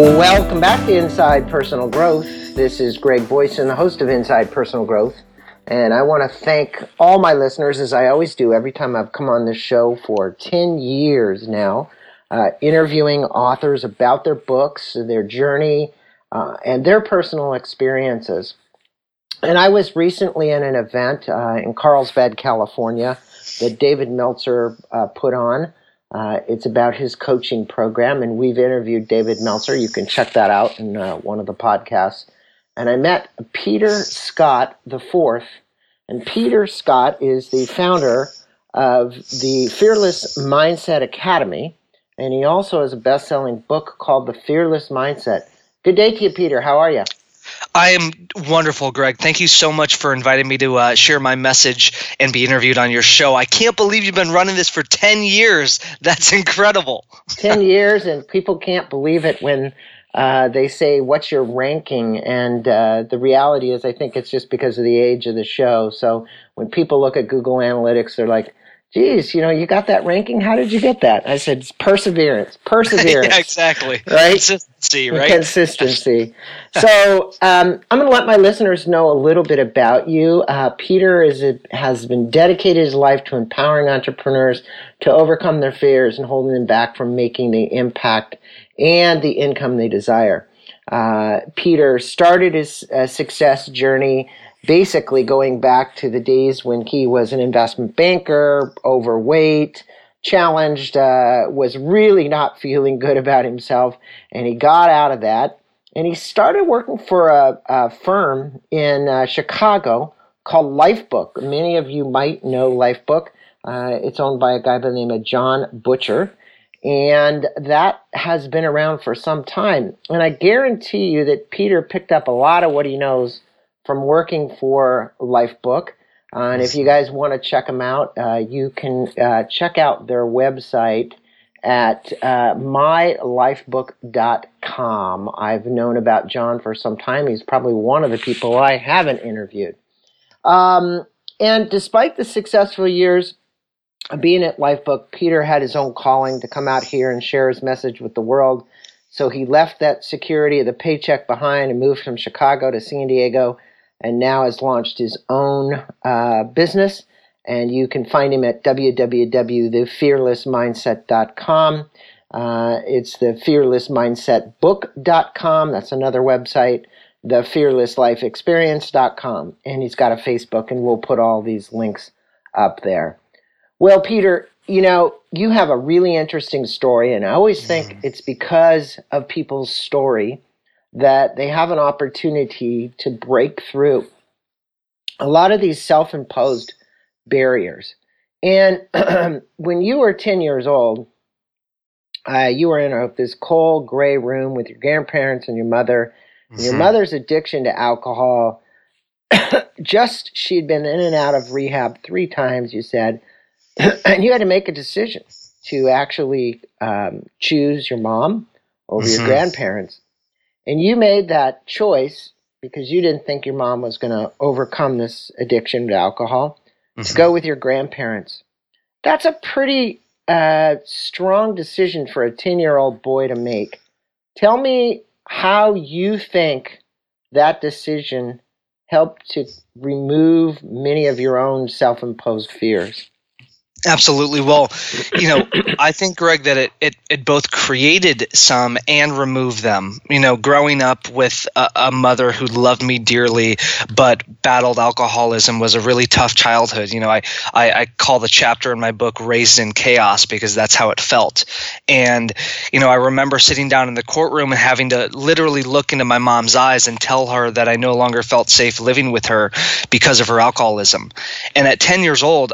Welcome back to Inside Personal Growth. This is Greg Voisen, the host of Inside Personal Growth. And I want to thank all my listeners, as I always do every time I've come on this show for 10 years now, uh, interviewing authors about their books, their journey, uh, and their personal experiences. And I was recently in an event uh, in Carlsbad, California, that David Meltzer uh, put on. Uh, it's about his coaching program, and we've interviewed David Meltzer. You can check that out in uh, one of the podcasts. And I met Peter Scott the fourth, and Peter Scott is the founder of the Fearless Mindset Academy, and he also has a best-selling book called The Fearless Mindset. Good day to you, Peter. How are you? I am wonderful, Greg. Thank you so much for inviting me to uh, share my message and be interviewed on your show. I can't believe you've been running this for 10 years. That's incredible. 10 years, and people can't believe it when uh, they say, What's your ranking? And uh, the reality is, I think it's just because of the age of the show. So when people look at Google Analytics, they're like, geez, you know, you got that ranking. How did you get that? I said, perseverance, perseverance. yeah, exactly. Right? Consistency, right? Consistency. so um, I'm going to let my listeners know a little bit about you. Uh, Peter is a, has been dedicated his life to empowering entrepreneurs to overcome their fears and holding them back from making the impact and the income they desire. Uh, Peter started his uh, success journey basically going back to the days when he was an investment banker, overweight, challenged, uh, was really not feeling good about himself, and he got out of that. And he started working for a, a firm in uh, Chicago called Lifebook. Many of you might know Lifebook. Uh, it's owned by a guy by the name of Jon Butcher. And that has been around for some time. And I guarantee you that Peter picked up a lot of what he knows from working for Lifebook. Uh, and if you guys want to check them out, uh, you can uh, check out their website at uh, mylifebook.com. I've known about Jon for some time. He's probably one of the people I haven't interviewed. Um, and despite the successful years of being at Lifebook, Peter had his own calling to come out here and share his message with the world. So he left that security of the paycheck behind and moved from Chicago to San Diego and now has launched his own uh, business. And you can find him at www.thefearlessmindset.com. Uh, it's the fearlessmindsetbook.com. That's another website. thefearlesslifeexperience.com. And he's got a Facebook, and we'll put all these links up there. Well, Peter, you know, you have a really interesting story, and I always think it's because of people's story that they have an opportunity to break through a lot of these self imposed barriers. And when you were 10 years old, uh, you were in a, this cold gray room with your grandparents and your mother. And your mm-hmm. mother's addiction to alcohol, just she'd been in and out of rehab three times, you said, and you had to make a decision to actually um, choose your mom over mm-hmm. your grandparents. And you made that choice because you didn't think your mom was going to overcome this addiction to alcohol mm-hmm. to go with your grandparents. That's a pretty uh, strong decision for a 10 year old boy to make. Tell me how you think that decision helped to remove many of your own self imposed fears. Absolutely. Well, you know, I think, Greg, that it, it, it both created some and removed them. You know, growing up with a, a, mother who loved me dearly but battled alcoholism was a really tough childhood. You know, I, I, I call the chapter in my book Raised in Chaos because that's how it felt. And, you know, I remember sitting down in the courtroom and having to literally look into my mom's eyes and tell her that I no longer felt safe living with her because of her alcoholism. And at 10 years old,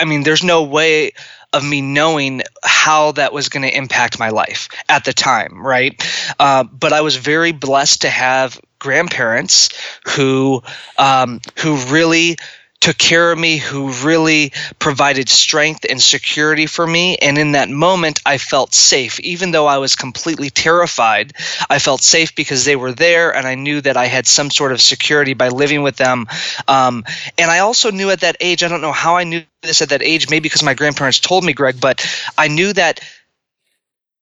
I mean, there's no way of me knowing how that was going to impact my life at the time, right? Uh, but I was very blessed to have grandparents who um, who really took care of me, who really provided strength and security for me. And in that moment, I felt safe. Even though I was completely terrified, I felt safe because they were there and I knew that I had some sort of security by living with them. Um, and I also knew at that age, I don't know how I knew this at that age, maybe because my grandparents told me, Greg, but I knew that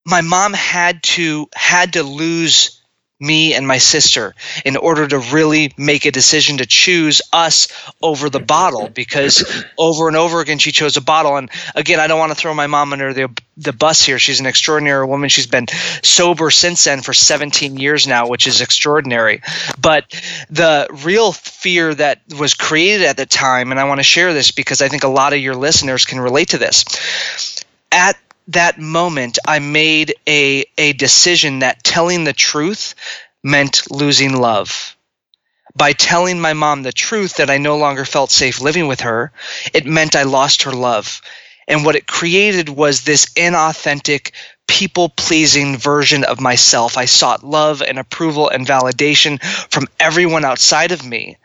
my mom had to had to lose me and my sister in order to really make a decision to choose us over the bottle because over and over again she chose a bottle. And again I don't want to throw my mom under the the bus here. She's an extraordinary woman. She's been sober since then for 17 years now which is extraordinary. But the real fear that was created at the time and I want to share this because I think a lot of your listeners can relate to this. At that moment, I made a, a decision that telling the truth meant losing love. By telling my mom the truth that I no longer felt safe living with her, it meant I lost her love. And what it created was this inauthentic, people pleasing version of myself. I sought love and approval and validation from everyone outside of me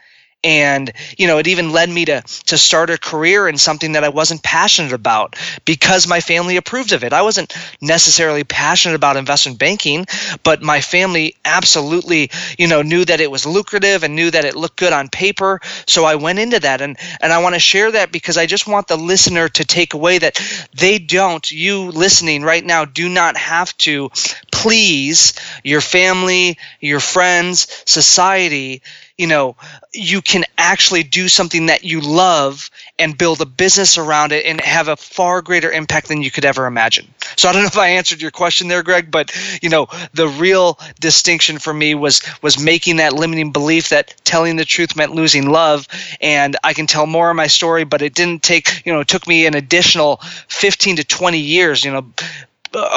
and you know it even led me to to start a career in something that I wasn't passionate about because my family approved of it. I wasn't necessarily passionate about investment banking, but my family absolutely, you know, knew that it was lucrative and knew that it looked good on paper, so I went into that and and I want to share that because I just want the listener to take away that they don't you listening right now do not have to please your family, your friends, society you know you can actually do something that you love and build a business around it and have a far greater impact than you could ever imagine. So i don't know if i answered your question there greg but you know the real distinction for me was was making that limiting belief that telling the truth meant losing love. And i can tell more of my story but it didn't take you know it took me an additional 15 to 20 years you know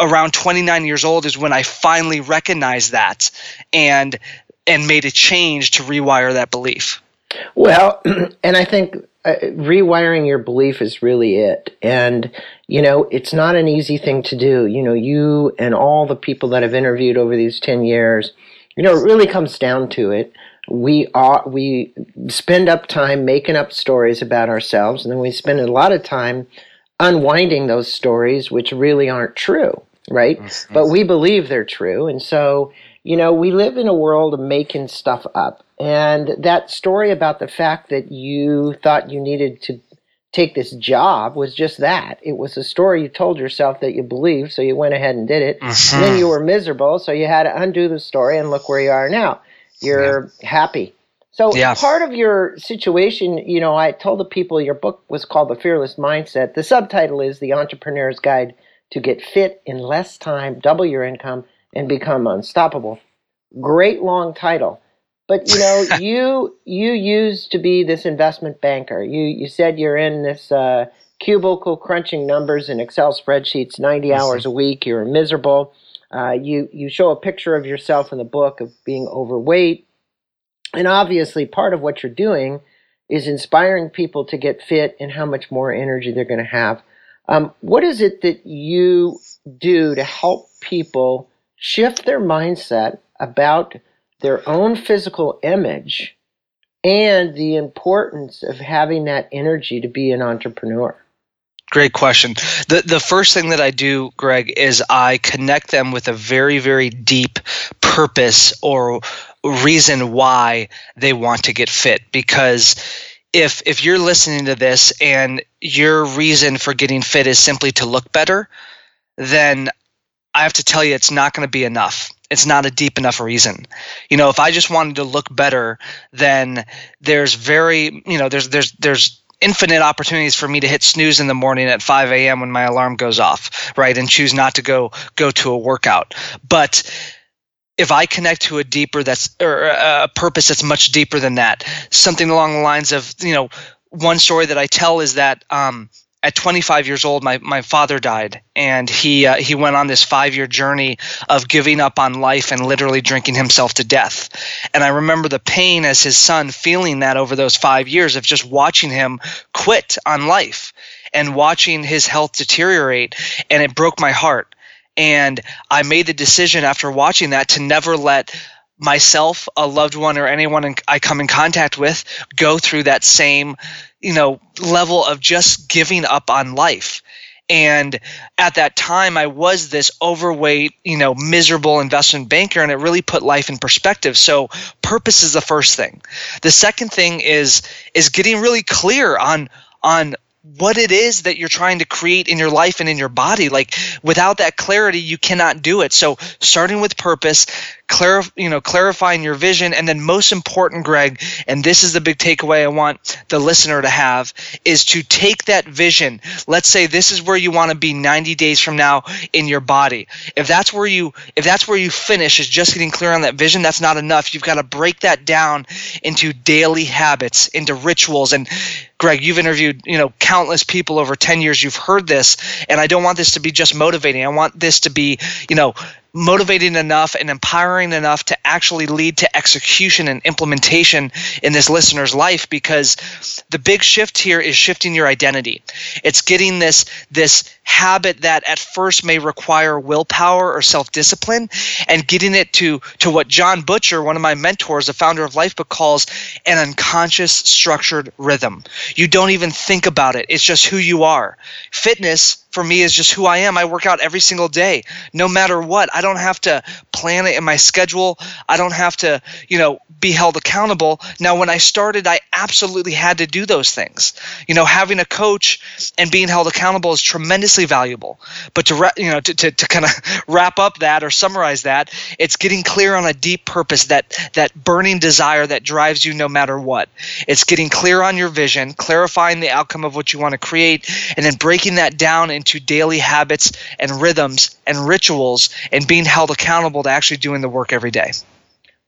around 29 years old is when I finally recognized that. And and made a change to rewire that belief. Well, and I think uh, rewiring your belief is really it. And, you know, it's not an easy thing to do. You know, you and all the people that I've interviewed over these 10 years, you know, it really comes down to it. We are, we spend up time making up stories about ourselves, and then we spend a lot of time unwinding those stories, which really aren't true, right? But we believe they're true. And so, you know, we live in a world of making stuff up. And that story about the fact that you thought you needed to take this job was just that. It was a story you told yourself that you believed, so you went ahead and did it. Mm-hmm. And then you were miserable, so you had to undo the story and look where you are now. You're yeah. happy. So yeah. part of your situation, you know, I told the people your book was called The Fearless Mindset. The subtitle is The Entrepreneur's Guide to Get Fit in Less Time, Double Your Income, and become unstoppable. Great long title. But you know, you you used to be this investment banker. You you said you're in this uh, cubicle crunching numbers in Excel spreadsheets 90 hours a week. You're miserable. Uh, you you show a picture of yourself in the book of being overweight, and obviously part of what you're doing is inspiring people to get fit and how much more energy they're going to have. Um, what is it that you do to help people shift their mindset about their own physical image and the importance of having that energy to be an entrepreneur? Great question. The the first thing that I do, Greg, is I connect them with a very very deep purpose or reason why they want to get fit because if if you're listening to this and your reason for getting fit is simply to look better, then I have to tell you, it's not going to be enough. It's not a deep enough reason. You know, if I just wanted to look better, then there's very, you know, there's there's there's infinite opportunities for me to hit snooze in the morning at 5 a.m. when my alarm goes off, right, and choose not to go go to a workout. But if I connect to a deeper that's or a purpose that's much deeper than that, something along the lines of, you know, one story that I tell is that um, at 25 years old, my, my father died, and he uh, he went on this five year journey of giving up on life and literally drinking himself to death. And I remember the pain as his son feeling that over those five years of just watching him quit on life and watching his health deteriorate, and it broke my heart. And I made the decision after watching that to never let myself, a loved one, or anyone I come in contact with go through that same you know level of just giving up on life and at that time i was this overweight you know miserable investment banker and it really put life in perspective so purpose is the first thing the second thing is is getting really clear on on what it is that you're trying to create in your life and in your body. Like without that clarity, you cannot do it. So starting with purpose, clarif- you know, clarifying your vision, and then most important, Greg, and this is the big takeaway I want the listener to have, is to take that vision. Let's say this is where you want to be 90 days from now in your body. If that's where you if that's where you finish is just getting clear on that vision, that's not enough. You've got to break that down into daily habits, into rituals. And Greg, you've interviewed, you know, countless people over 10 years. You've heard this, and I don't want this to be just motivating. I want this to be, you know, motivating enough and empowering enough to actually lead to execution and implementation in this listener's life because the big shift here is shifting your identity. It's getting this this habit that at first may require willpower or self-discipline and getting it to to what Jon Butcher one of my mentors the founder of Lifebook calls an unconscious structured rhythm. You don't even think about it. It's just who you are. Fitness for me is just who I am. I work out every single day, no matter what. I don't have to plan it in my schedule. I don't have to, you know, be held accountable. Now, when I started, I absolutely had to do those things. You know, having a coach and being held accountable is tremendously valuable. But to, you know, to, to, to kind of wrap up that or summarize that, it's getting clear on a deep purpose, that, that burning desire that drives you no matter what. It's getting clear on your vision, clarifying the outcome of what you want to create, and then breaking that down into into daily habits and rhythms and rituals and being held accountable to actually doing the work every day.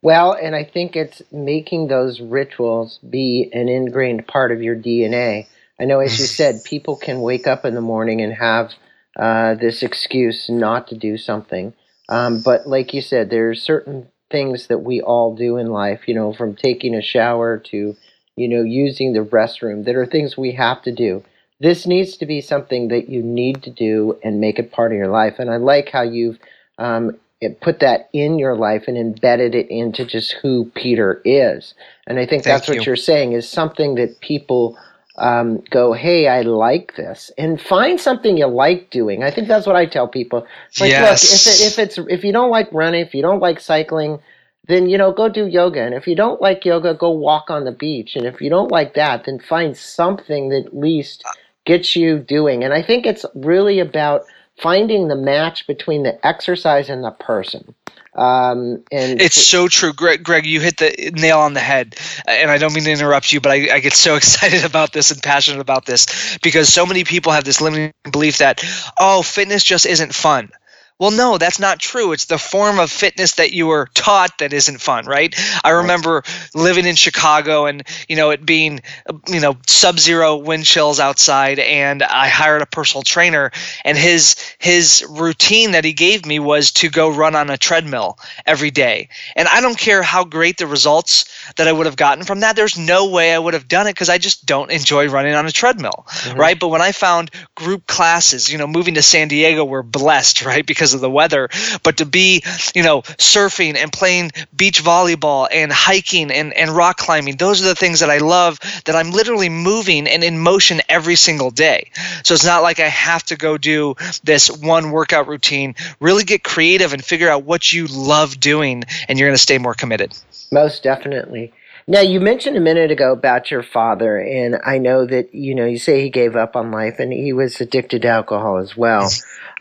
Well, and I think it's making those rituals be an ingrained part of your DNA. I know, as you said, people can wake up in the morning and have uh, this excuse not to do something. Um, but like you said, there are certain things that we all do in life, you know, from taking a shower to, you know, using the restroom that are things we have to do this needs to be something that you need to do and make it part of your life. And I like how you've um, put that in your life and embedded it into just who Peter is. And I think Thank that's you. what you're saying is something that people um, go, hey, I like this, and find something you like doing. I think that's what I tell people. like, yes. look, if, it, if it's if you don't like running, if you don't like cycling, then you know go do yoga and if you don't like yoga go walk on the beach and if you don't like that then find something that at least gets you doing. And I think it's really about finding the match between the exercise and the person. Um, and it's so true, Greg. Greg, you hit the nail on the head. And I don't mean to interrupt you, but I, I, get so excited about this and passionate about this because so many people have this limiting belief that oh, fitness just isn't fun. Well, no, that's not true. It's the form of fitness that you were taught that isn't fun, right? I remember living in Chicago and, you know, it being, you know, sub zero wind chills outside and I hired a personal trainer and his, his routine that he gave me was to go run on a treadmill every day. And I don't care how great the results that I would have gotten from that. There's no way I would have done it because I just don't enjoy running on a treadmill, mm-hmm. right? But when I found group classes, you know, moving to San Diego, we're blessed, right? Because because of the weather, but to be, you know, surfing and playing beach volleyball and hiking and, and rock climbing, those are the things that I love that I'm literally moving and in motion every single day. So it's not like I have to go do this one workout routine. Really get creative and figure out what you love doing, and you're going to stay more committed. Most definitely. Now, you mentioned a minute ago about your father, and I know that, you know, you say he gave up on life and he was addicted to alcohol as well.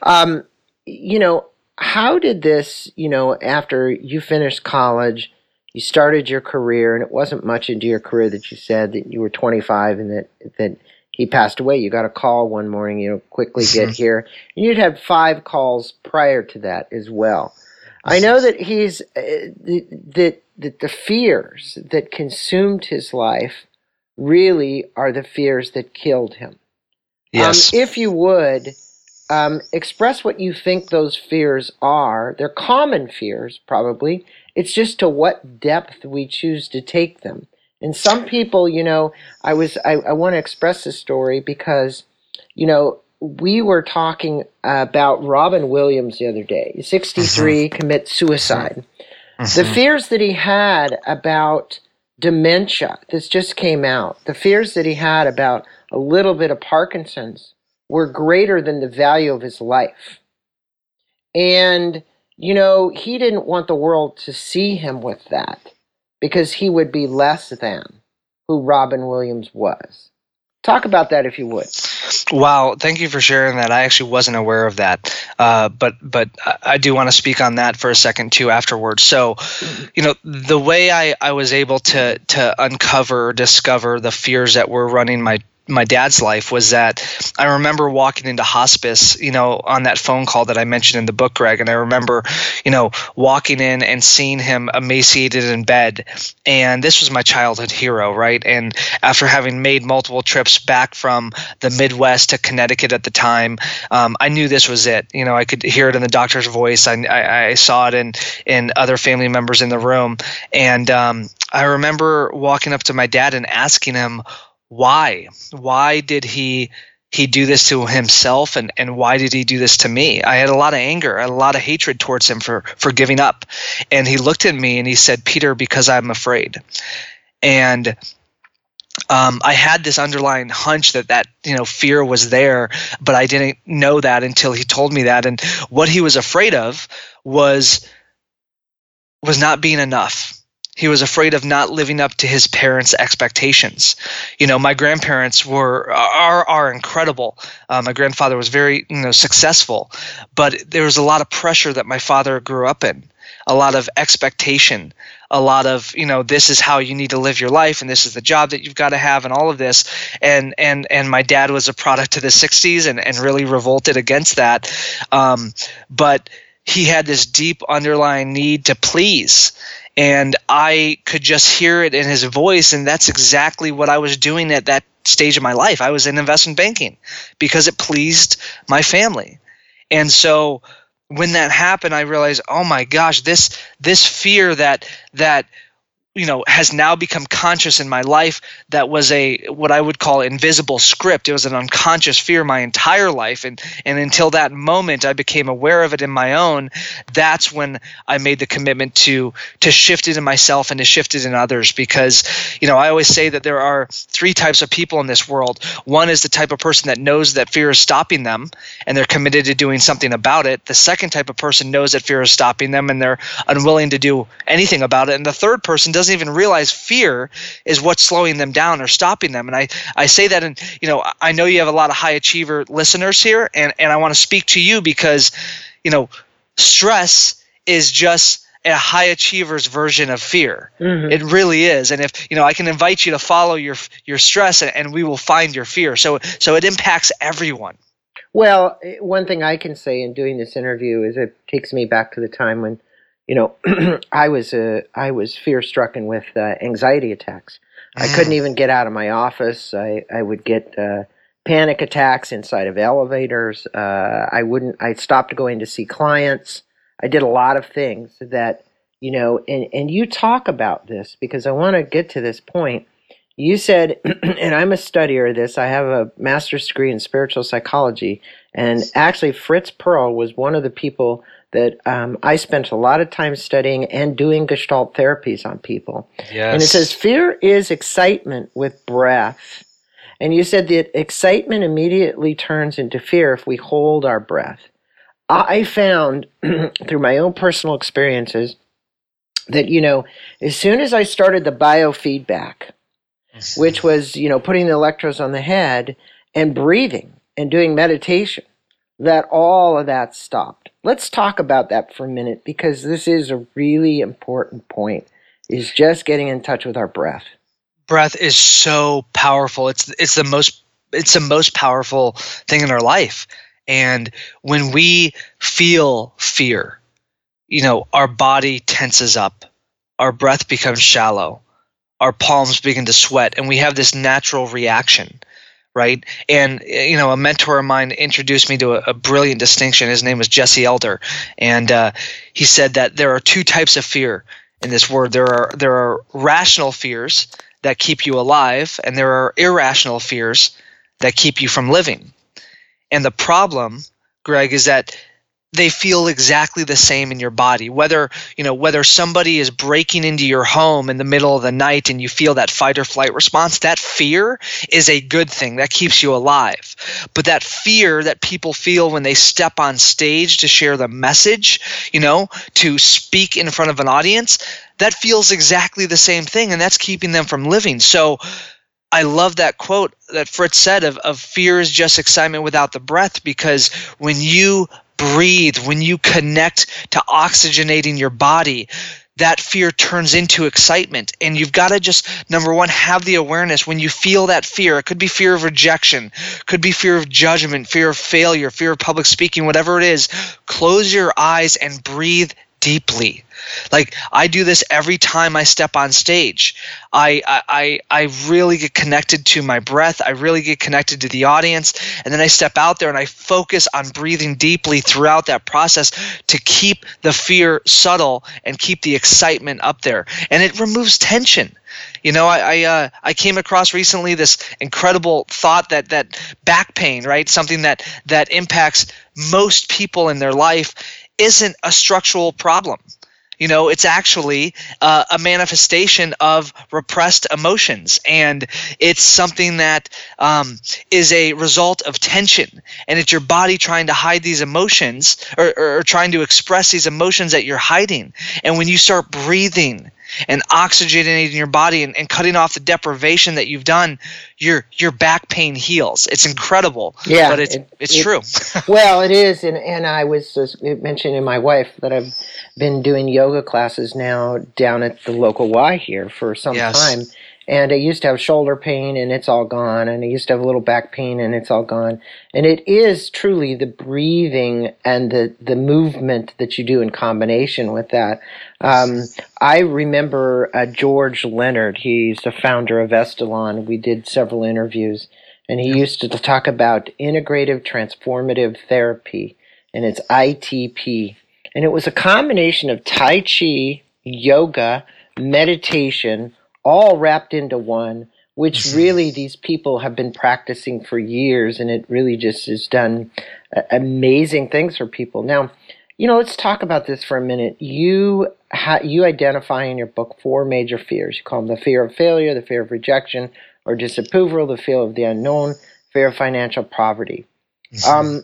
Um, you know, how did this, you know, after you finished college, you started your career, and it wasn't much into your career that you said that you were 25 and that that he passed away. You got a call one morning, you know, quickly get here. And you'd had five calls prior to that as well. I know that he's uh, that that the fears that consumed his life really are the fears that killed him. Yes. Um, if you would um, express what you think those fears are. They're common fears, probably. It's just to what depth we choose to take them. And some people, you know, I was I, I want to express this story because, you know, we were talking about Robin Williams the other day. 63 mm-hmm. commits suicide. Mm-hmm. The fears that he had about dementia, this just came out. The fears that he had about a little bit of Parkinson's were greater than the value of his life. And, you know, he didn't want the world to see him with that because he would be less than who Robin Williams was. Talk about that if you would. Wow, thank you for sharing that. I actually wasn't aware of that, uh, but but I do want to speak on that for a second too afterwards. So, you know, the way I, I was able to to uncover, discover the fears that were running my my dad's life was that I remember walking into hospice, you know, on that phone call that I mentioned in the book, Greg. And I remember, you know, walking in and seeing him emaciated in bed. And this was my childhood hero, right? And after having made multiple trips back from the Midwest to Connecticut at the time, um, I knew this was it. You know, I could hear it in the doctor's voice. I, I, I saw it in, in other family members in the room. And um, I remember walking up to my dad and asking him, why? Why did he he do this to himself and, and why did he do this to me? I had a lot of anger a lot of hatred towards him for for giving up. And he looked at me and he said peter because i'm afraid. And um, I had this underlying hunch that that you know fear was there, but I didn't know that until he told me that. And what he was afraid of was was not being enough he was afraid of not living up to his parents' expectations. You know, my grandparents were are are incredible. Uh, my grandfather was very you know successful, but there was a lot of pressure that my father grew up in, a lot of expectation, a lot of you know this is how you need to live your life and this is the job that you've got to have and all of this and and and my dad was a product of the 60s and and really revolted against that um, but he had this deep underlying need to please and I could just hear it in his voice, and that's exactly what I was doing at that stage of my life. I was in investment banking because it pleased my family, and so when that happened, I realized, oh my gosh, this this fear that that you know has now become conscious in my life that was a what i would call invisible script. It was an unconscious fear my entire life. And and until that moment i became aware of it in my own. That's when i made the commitment to to shift it in myself and to shift it in others. Because you know i always say that there are three types of people in this world. One is the type of person that knows that fear is stopping them and they're committed to doing something about it. The second type of person knows that fear is stopping them and they're unwilling to do anything about it. And the third person doesn't doesn't even realize fear is what's slowing them down or stopping them. And I, I say that, and you know, I know you have a lot of high achiever listeners here, and, and I want to speak to you because, you know, stress is just a high achiever's version of fear. Mm-hmm. It really is. And if you know, I can invite you to follow your your stress, and, and we will find your fear. So so it impacts everyone. Well, one thing I can say in doing this interview is it takes me back to the time when you know, I was uh, I was fear stricken with uh, anxiety attacks. I couldn't even get out of my office. I I would get uh, panic attacks inside of elevators. Uh, I wouldn't. I stopped going to see clients. I did a lot of things that you know, and and you talk about this because I want to get to this point. You said, and I'm a studier of this. I have a master's degree in spiritual psychology, and actually, Fritz Perls was one of the people that um, I spent a lot of time studying and doing Gestalt therapies on people. Yes. And it says fear is excitement with breath. And you said that excitement immediately turns into fear if we hold our breath. I found through my own personal experiences that, you know, as soon as I started the biofeedback, which was, you know, putting the electrodes on the head and breathing and doing meditation, that all of that stopped. Let's talk about that for a minute because this is a really important point is just getting in touch with our breath. Breath is so powerful. It's it's the most it's the most powerful thing in our life. And when we feel fear, you know, our body tenses up, our breath becomes shallow, our palms begin to sweat, and we have this natural reaction right? And you know, a mentor of mine introduced me to a, a brilliant distinction. His name was Jesse Elder, and uh, he said that there are two types of fear in this word. There are there are rational fears that keep you alive, and there are irrational fears that keep you from living. And the problem, Greg, is that they feel exactly the same in your body. Whether you know whether somebody is breaking into your home in the middle of the night and you feel that fight or flight response that fear is a good thing. That keeps you alive. But that fear that people feel when they step on stage to share the message you know to speak in front of an audience that feels exactly the same thing and that's keeping them from living. So I love that quote that Fritz said of, of fear is just excitement without the breath because when you breathe, when you connect to oxygenating your body, that fear turns into excitement. And you've got to just, number one, have the awareness when you feel that fear. It could be fear of rejection, could be fear of judgment, fear of failure, fear of public speaking, whatever it is. Close your eyes and breathe deeply. Like I do this every time I step on stage. I, I I really get connected to my breath. I really get connected to the audience, and then I step out there and I focus on breathing deeply throughout that process to keep the fear subtle and keep the excitement up there. And it removes tension. You know, I I, uh, I came across recently this incredible thought that that back pain, right, something that that impacts most people in their life, isn't a structural problem. You know, it's actually uh, a manifestation of repressed emotions, and it's something that um, is a result of tension. And it's your body trying to hide these emotions or, or, or trying to express these emotions that you're hiding. And when you start breathing and oxygenating your body and, and cutting off the deprivation that you've done, your your back pain heals. It's incredible. Yeah, but it's it, it's it, true. well, it is, and and I was mentioning to my wife that I've been doing yoga classes now down at the local Y here for some yes. time, and I used to have shoulder pain and it's all gone. And I used to have a little back pain and it's all gone. And it is truly the breathing and the, the movement that you do in combination with that. Um, I remember uh, George Leonard. He's the founder of Esalen. We did several interviews and he used to talk about integrative transformative therapy and it's ITP. And it was a combination of Tai Chi, yoga, meditation, all wrapped into one, which mm-hmm. really these people have been practicing for years, and it really just has done uh, amazing things for people. Now, you know, let's talk about this for a minute. You ha- you identify in your book four major fears. You call them the fear of failure, the fear of rejection or disapproval, the fear of the unknown, fear of financial poverty. Mm-hmm. Um,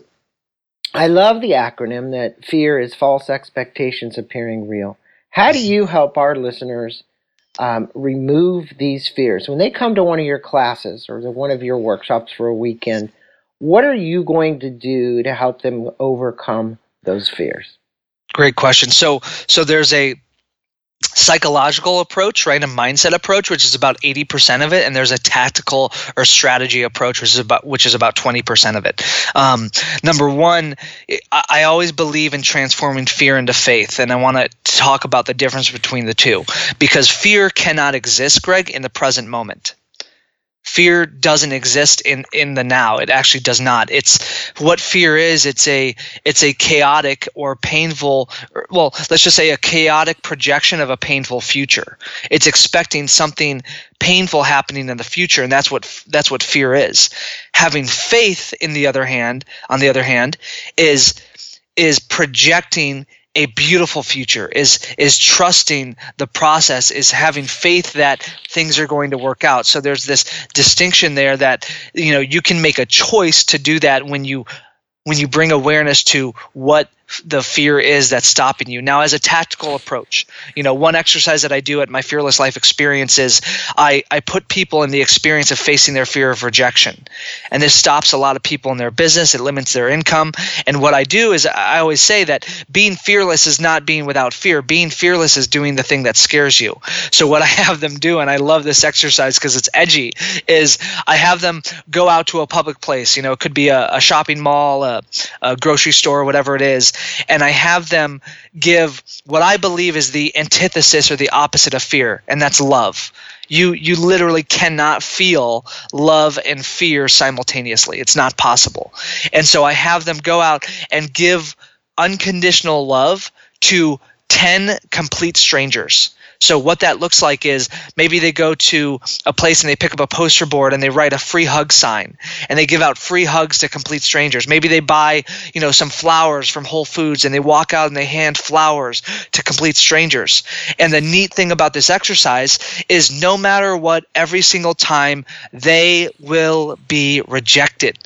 I love the acronym that fear is false expectations appearing real. How do you help our listeners um, remove these fears. When they come to one of your classes or one of your workshops for a weekend, what are you going to do to help them overcome those fears? Great question. So, so there's a psychological approach, right? A mindset approach, which is about 80% of it, and there's a tactical or strategy approach, which is about which is about 20% of it. Um, number one, I, I always believe in transforming fear into faith, and I want to talk about the difference between the two because fear cannot exist, Greg, in the present moment fear doesn't exist in in the now. It actually does not. It's what fear is it's a it's a chaotic or painful well let's just say a chaotic projection of a painful future. It's expecting something painful happening in the future and that's what that's what fear is. Having faith in the other hand on the other hand is is projecting a beautiful future is is trusting the process is having faith that things are going to work out. So there's this distinction there that you know you can make a choice to do that when you when you bring awareness to what the fear is that's stopping you. Now, as a tactical approach, you know, one exercise that I do at my Fearless Life experience is I, I put people in the experience of facing their fear of rejection. And this stops a lot of people in their business, it limits their income. And what I do is I always say that being fearless is not being without fear. Being fearless is doing the thing that scares you. So, what I have them do, and I love this exercise because it's edgy, is I have them go out to a public place. You know, it could be a, a shopping mall, a, a grocery store, whatever it is and I have them give what I believe is the antithesis or the opposite of fear, and that's love. You you literally cannot feel love and fear simultaneously. It's not possible. And so I have them go out and give unconditional love to 10 complete strangers. So what that looks like is maybe they go to a place and they pick up a poster board and they write a free hug sign and they give out free hugs to complete strangers. Maybe they buy, you know, some flowers from Whole Foods and they walk out and they hand flowers to complete strangers. And the neat thing about this exercise is no matter what every single time they will be rejected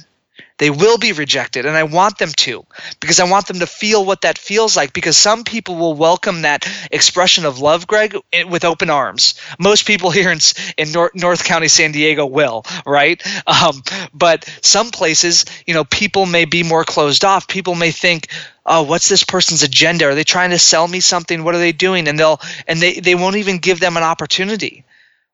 they will be rejected and i want them to because i want them to feel what that feels like because some people will welcome that expression of love greg with open arms. Most people here in, in north, north county san diego will right? Um, but some places you know people may be more closed off. People may think oh what's this person's agenda? Are they trying to sell me something? What are they doing? And they'll and they, they won't even give them an opportunity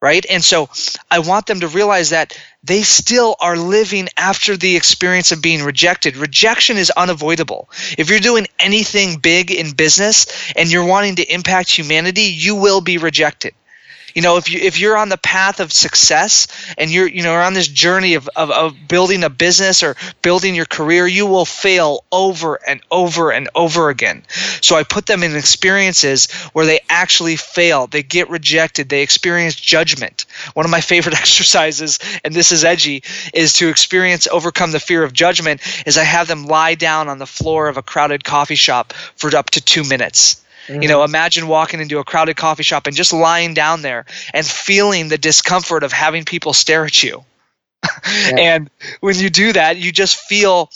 right? And so I want them to realize that they still are living after the experience of being rejected. Rejection is unavoidable. If you're doing anything big in business and you're wanting to impact humanity, you will be rejected you know if you if you're on the path of success and you're you know on this journey of, of, of building a business or building your career you will fail over and over and over again. So i put them in experiences where they actually fail. They get rejected. They experience judgment. One of my favorite exercises and this is edgy is to experience overcome the fear of judgment is i have them lie down on the floor of a crowded coffee shop for up to two minutes Mm-hmm. You know, imagine walking into a crowded coffee shop and just lying down there and feeling the discomfort of having people stare at you. Yeah. and when you do that, you just feel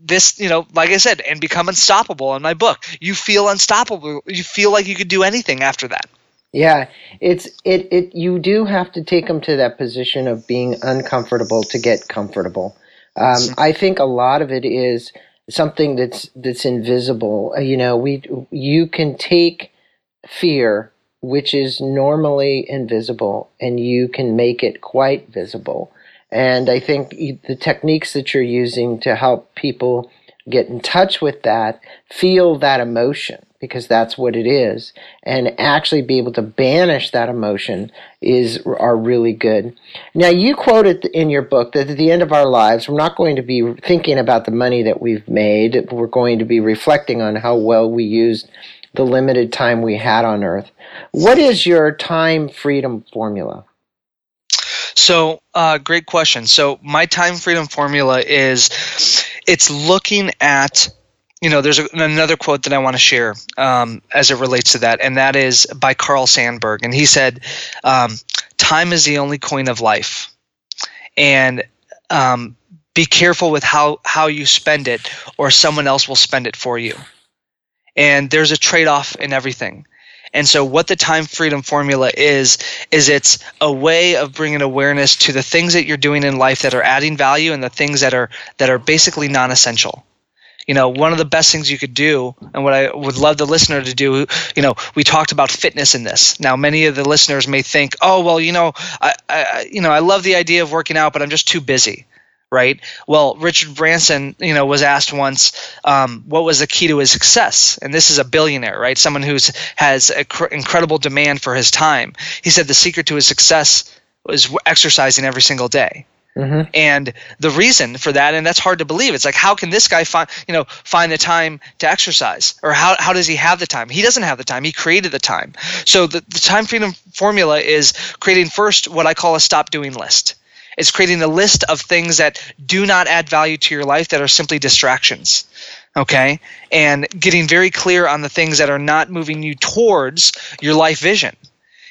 this, you know, like I said, and become unstoppable in my book. You feel unstoppable. You feel like you could do anything after that. Yeah, it's it it you do have to take them to that position of being uncomfortable to get comfortable. Um. I think a lot of it is something that's that's invisible. Uh, you know, we you can take fear, which is normally invisible, and you can make it quite visible. And I think the techniques that you're using to help people get in touch with that, feel that emotion, because that's what it is. And actually be able to banish that emotion is are really good. Now you quoted in your book that at the end of our lives we're not going to be thinking about the money that we've made. We're going to be reflecting on how well we used the limited time we had on earth. What is your time freedom formula? So uh, great question. So my time freedom formula is it's looking at you know, there's a, another quote that I want to share um, as it relates to that, and that is by Carl Sandburg. And he said, um, Time is the only coin of life. And um, be careful with how, how you spend it, or someone else will spend it for you. And there's a trade off in everything. And so, what the time freedom formula is, is it's a way of bringing awareness to the things that you're doing in life that are adding value and the things that are that are basically non-essential you know one of the best things you could do and what i would love the listener to do you know we talked about fitness in this. Now many of the listeners may think oh well you know i, I you know i love the idea of working out but i'm just too busy right? Well richard branson you know was asked once um, what was the key to his success? And this is a billionaire right? Someone who's has cr- incredible demand for his time. He said the secret to his success was exercising every single day Mm-hmm. And the reason for that, and that's hard to believe, it's like how can this guy find you know find the time to exercise, or how how does he have the time? He doesn't have the time. He created the time. So the, the time freedom formula is creating first what I call a stop doing list. It's creating a list of things that do not add value to your life that are simply distractions okay and getting very clear on the things that are not moving you towards your life vision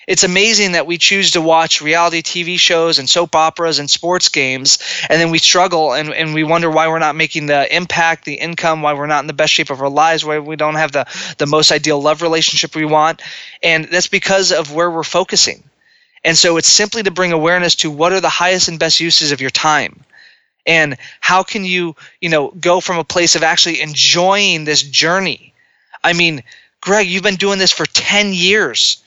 it's amazing that we choose to watch reality TV shows and soap operas and sports games, and then we struggle and, and we wonder why we're not making the impact, the income, why we're not in the best shape of our lives, why we don't have the, the most ideal love relationship we want. And that's because of where we're focusing. And so it's simply to bring awareness to what are the highest and best uses of your time. And how can you, you know, go from a place of actually enjoying this journey? I mean, Greg, you've been doing this for 10 years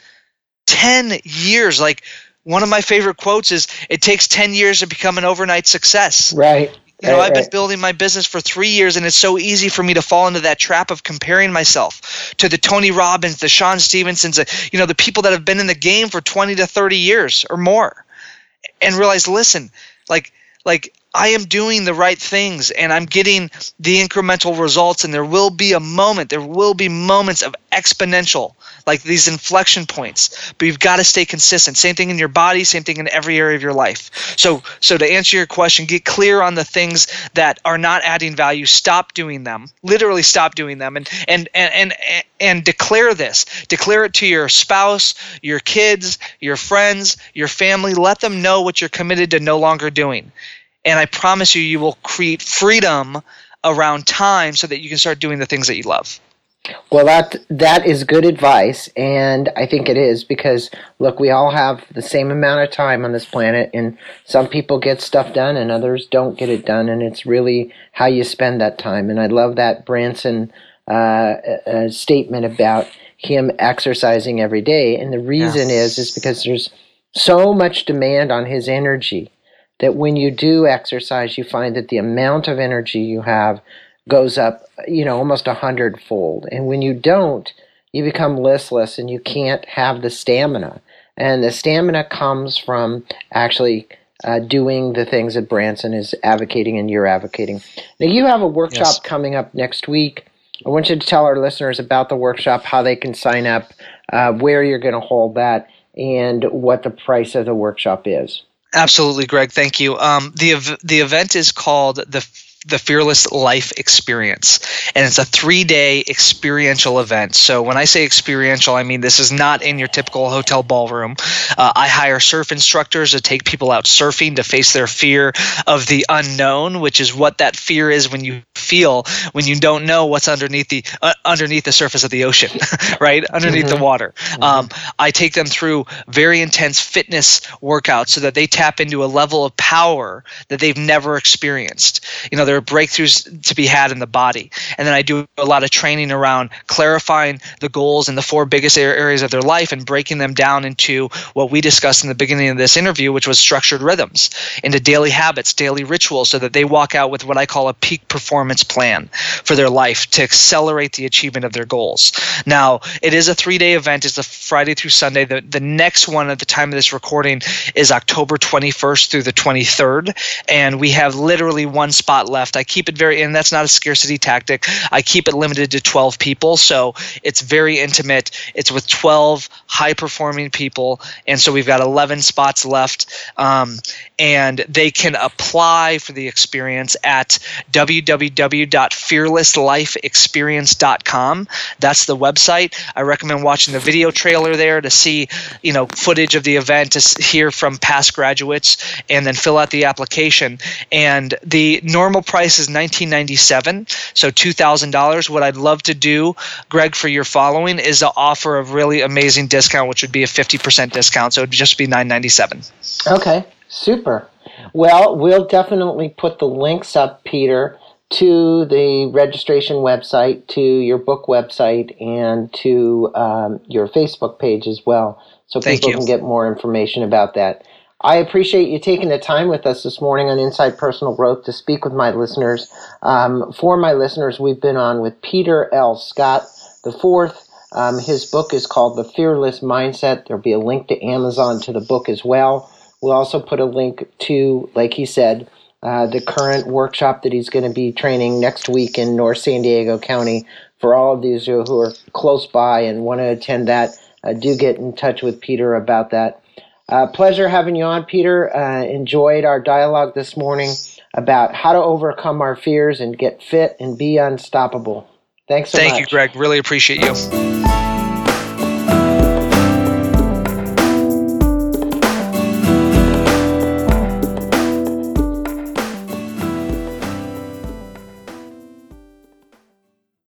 10 years. Like one of my favorite quotes is it takes 10 years to become an overnight success. Right. You know, right, I've been building my business for three years, and it's so easy for me to fall into that trap of comparing myself to the Tony Robbins, the Shawn Stevensons, you know, the people that have been in the game for 20 to 30 years or more, and realize, listen, like, like I am doing the right things and I'm getting the incremental results, and there will be a moment, there will be moments of exponential like these inflection points. But you've got to stay consistent. Same thing in your body, same thing in every area of your life. So so to answer your question, get clear on the things that are not adding value. Stop doing them. Literally stop doing them and and and and, and declare this. Declare it to your spouse, your kids, your friends, your family. Let them know what you're committed to no longer doing and I promise you, you will create freedom around time so that you can start doing the things that you love. Well, that that is good advice, and I think it is because look, we all have the same amount of time on this planet, and some people get stuff done, and others don't get it done, and it's really how you spend that time. And I love that Branson uh, uh, statement about him exercising every day, and the reason is is because there's so much demand on his energy that when you do exercise, you find that the amount of energy you have goes up, you know, almost a hundredfold. And when you don't, you become listless and you can't have the stamina. And the stamina comes from actually uh, doing the things that Branson is advocating and you're advocating. Now, you have a workshop yes. coming up next week. I want you to tell our listeners about the workshop, how they can sign up, uh, where you're going to hold that, and what the price of the workshop is. Absolutely, Greg. Thank you. Um, the the event is called the the Fearless Life Experience. And it's a three day experiential event. So when I say experiential, I mean this is not in your typical hotel ballroom. Uh, I hire surf instructors to take people out surfing to face their fear of the unknown, which is what that fear is when you feel when you don't know what's underneath the uh, underneath the surface of the ocean, right? Underneath mm-hmm. the water. Mm-hmm. Um, I take them through very intense fitness workouts so that they tap into a level of power that they've never experienced. You know, there are breakthroughs to be had in the body. And then I do a lot of training around clarifying the goals in the four biggest areas of their life and breaking them down into what we discussed in the beginning of this interview, which was structured rhythms, into daily habits, daily rituals, so that they walk out with what I call a peak performance plan for their life to accelerate the achievement of their goals. Now, it is a three day event, it's a Friday through Sunday. The, the next one at the time of this recording is October 21st through the 23rd. And we have literally one spot left left. I keep it very, and that's not a scarcity tactic. I keep it limited to 12 people. So it's very intimate. It's with 12 high performing people. And so we've got 11 spots left. Um, and they can apply for the experience at www.fearlesslifeexperience.com. That's the website. I recommend watching the video trailer there to see, you know, footage of the event, to hear from past graduates, and then fill out the application. And the normal price is 1997 so $2,000. What I'd love to do, Greg, for your following is to offer a really amazing discount, which would be a 50% discount. So it would just be 997 Okay. Super. Well, we'll definitely put the links up, Peter, to the registration website, to your book website, and to um, your Facebook page as well, so Thank people you. can get more information about that. I appreciate you taking the time with us this morning on Inside Personal Growth to speak with my listeners. Um, for my listeners, we've been on with Peter L. Scott the fourth. Um, his book is called The Fearless Mindset. There'll be a link to Amazon to the book as well. We'll also put a link to, like he said, uh, the current workshop that he's going to be training next week in North San Diego County. For all of these who are close by and want to attend that, uh, do get in touch with Peter about that. Uh, pleasure having you on, Peter. Uh, enjoyed our dialogue this morning about how to overcome our fears and get fit and be unstoppable. Thanks so Thank much. you, Greg. Really appreciate you.